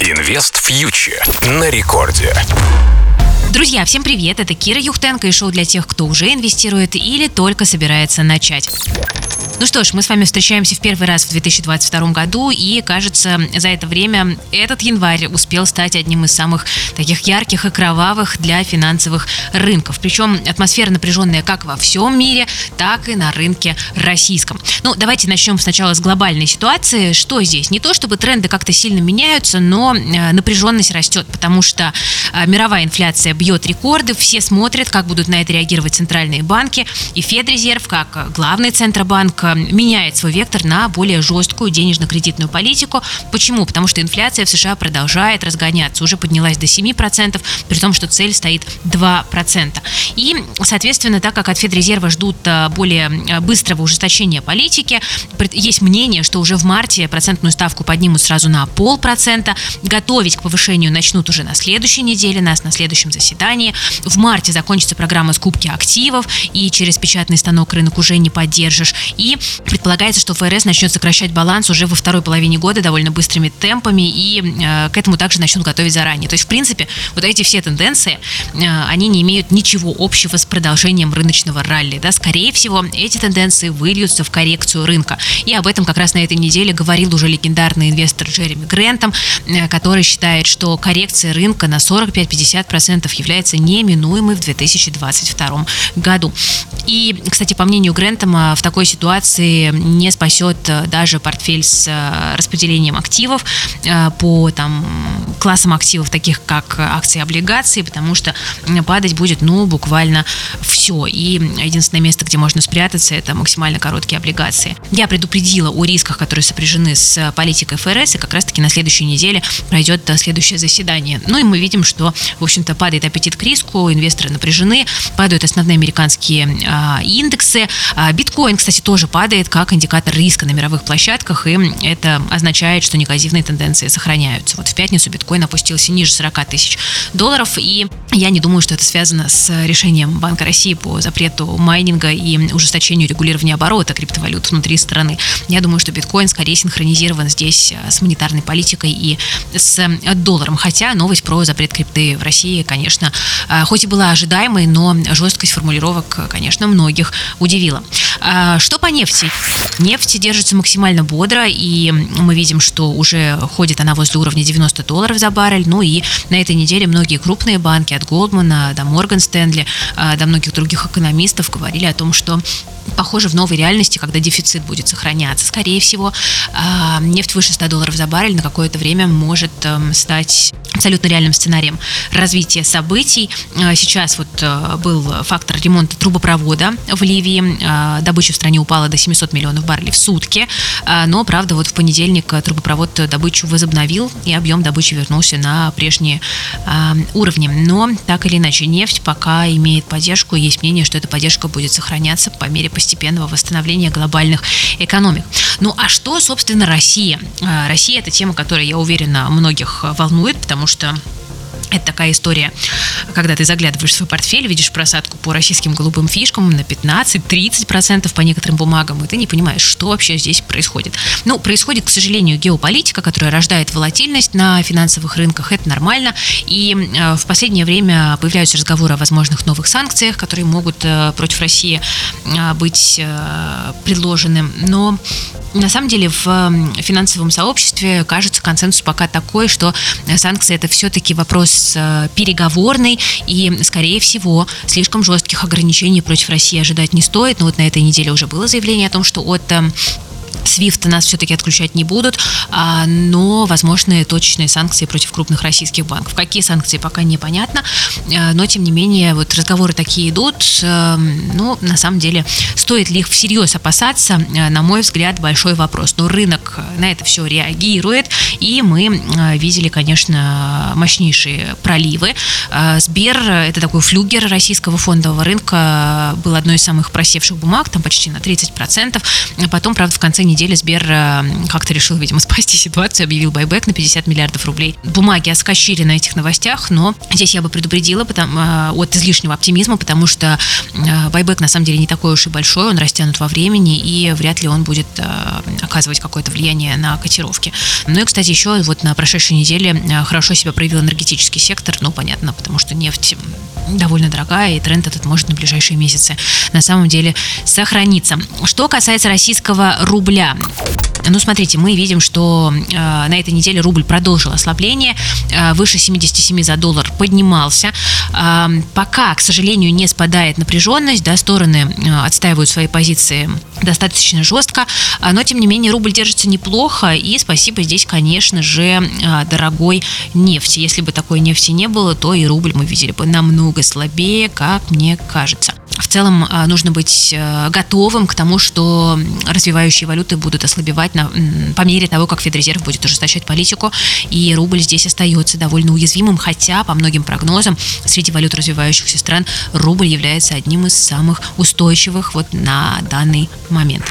Инвест фьючер на рекорде. Друзья, всем привет! Это Кира Юхтенко и шоу для тех, кто уже инвестирует или только собирается начать. Ну что ж, мы с вами встречаемся в первый раз в 2022 году, и, кажется, за это время этот январь успел стать одним из самых таких ярких и кровавых для финансовых рынков. Причем атмосфера напряженная как во всем мире, так и на рынке российском. Ну, давайте начнем сначала с глобальной ситуации. Что здесь? Не то, чтобы тренды как-то сильно меняются, но э, напряженность растет, потому что э, мировая инфляция бьет рекорды, все смотрят, как будут на это реагировать центральные банки, и Федрезерв, как главный центробанк, меняет свой вектор на более жесткую денежно-кредитную политику. Почему? Потому что инфляция в США продолжает разгоняться, уже поднялась до 7%, при том, что цель стоит 2%. И, соответственно, так как от Федрезерва ждут э, более э, быстрого ужесточения политики, есть мнение, что уже в марте процентную ставку поднимут сразу на полпроцента, готовить к повышению начнут уже на следующей неделе, нас на следующем заседании. В марте закончится программа скупки активов, и через печатный станок рынок уже не поддержишь. И предполагается, что ФРС начнет сокращать баланс уже во второй половине года довольно быстрыми темпами, и э, к этому также начнут готовить заранее. То есть, в принципе, вот эти все тенденции, э, они не имеют ничего общего с продолжением рыночного ралли. Да? Скорее всего, эти тенденции выльются в коррекцию рынка. И об этом как раз на этой неделе говорил уже легендарный инвестор Джереми Грентом, э, который считает, что коррекция рынка на 45-50% является неминуемой в 2022 году. И, кстати, по мнению Грентома, в такой ситуации не спасет э, даже портфель с э, распределением активов э, по там, классам активов, таких как акции и облигации, потому что падать будет, ну, буквально все. И единственное место, где можно спрятаться, это максимально короткие облигации. Я предупредила о рисках, которые сопряжены с политикой ФРС, и как раз-таки на следующей неделе пройдет следующее заседание. Ну и мы видим, что, в общем-то, падает аппетит к риску, инвесторы напряжены, падают основные американские а, индексы. Биткоин, кстати, тоже падает как индикатор риска на мировых площадках, и это означает, что негативные тенденции сохраняются. Вот в пятницу биткоин опустился ниже 40 тысяч долларов, и я не думаю, что это связано с решением Банка России по запрету майнинга и ужесточению регулирования оборота криптовалют внутри страны. Я думаю, что биткоин скорее синхронизирован здесь а, с монетарной политикой и с долларом. Хотя новость про запрет крипты в России, конечно, хоть и была ожидаемой, но жесткость формулировок, конечно, многих удивило. А, что по нефти? Нефть держится максимально бодро, и мы видим, что уже ходит она возле уровня 90 долларов за баррель. Ну и на этой неделе многие крупные банки от Goldman до Stanley, а, до многих других экономистов говорили о том, что похоже, в новой реальности, когда дефицит будет сохраняться. Скорее всего, а, нефть выше 100 долларов за баррель на какое-то время может эм, стать абсолютно реальным сценарием развития событий. А, сейчас вот э, был фактор ремонта трубопровода в Ливии. А, добыча в стране упала до 700 миллионов баррелей в сутки. Но, правда, вот в понедельник трубопровод добычу возобновил, и объем добычи вернулся на прежние уровни. Но, так или иначе, нефть пока имеет поддержку. Есть мнение, что эта поддержка будет сохраняться по мере постепенного восстановления глобальных экономик. Ну а что, собственно, Россия? А, Россия – это тема, которая, я уверена, многих волнует, потому что это такая история, когда ты заглядываешь в свой портфель, видишь просадку по российским голубым фишкам на 15-30% по некоторым бумагам, и ты не понимаешь, что вообще здесь происходит. Ну, происходит, к сожалению, геополитика, которая рождает волатильность на финансовых рынках, это нормально, и э, в последнее время появляются разговоры о возможных новых санкциях, которые могут э, против России э, быть предложены, но на самом деле в финансовом сообществе кажется консенсус пока такой, что санкции это все-таки вопрос э, переговорный и, скорее всего, слишком жестких ограничений против России ожидать не стоит. Но вот на этой неделе уже было заявление о том, что от SWIFT нас все-таки отключать не будут, а, но возможны точечные санкции против крупных российских банков. Какие санкции, пока непонятно, а, но тем не менее вот разговоры такие идут. А, ну, на самом деле, стоит ли их всерьез опасаться, на мой взгляд, большой вопрос. Но рынок на это все реагирует, и мы видели, конечно, мощнейшие проливы. Сбер, это такой флюгер российского фондового рынка, был одной из самых просевших бумаг, там почти на 30%. Потом, правда, в конце неделе Сбер как-то решил, видимо, спасти ситуацию, объявил байбек на 50 миллиардов рублей. Бумаги оскочили на этих новостях, но здесь я бы предупредила потому, от излишнего оптимизма, потому что байбек на самом деле не такой уж и большой, он растянут во времени, и вряд ли он будет оказывать какое-то влияние на котировки. Ну и, кстати, еще вот на прошедшей неделе хорошо себя проявил энергетический сектор, ну, понятно, потому что нефть довольно дорогая, и тренд этот может на ближайшие месяцы на самом деле сохраниться. Что касается российского рубля, ну, смотрите, мы видим, что э, на этой неделе рубль продолжил ослабление, э, выше 77 за доллар поднимался. Э, пока, к сожалению, не спадает напряженность, да, стороны э, отстаивают свои позиции достаточно жестко, э, но, тем не менее, рубль держится неплохо, и спасибо здесь, конечно же, э, дорогой нефти. Если бы такой нефти не было, то и рубль мы видели бы намного слабее, как мне кажется в целом а, нужно быть э, готовым к тому, что развивающие валюты будут ослабевать на, по мере того, как Федрезерв будет ужесточать политику, и рубль здесь остается довольно уязвимым, хотя по многим прогнозам среди валют развивающихся стран рубль является одним из самых устойчивых вот на данный момент.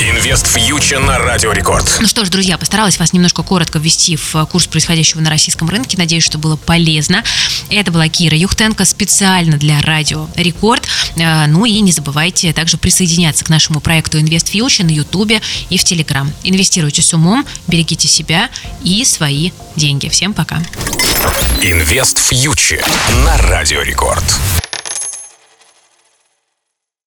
Инвест фьючер на Радио Рекорд. Ну что ж, друзья, постаралась вас немножко коротко ввести в курс происходящего на российском рынке. Надеюсь, что было полезно. Это была Кира Юхтенко специально для Радио Рекорд. Э, ну и не забывайте также присоединяться к нашему проекту Invest Future на Ютубе и в Телеграм. Инвестируйте с умом, берегите себя и свои деньги. Всем пока. Инвест фьючер на Радио Рекорд.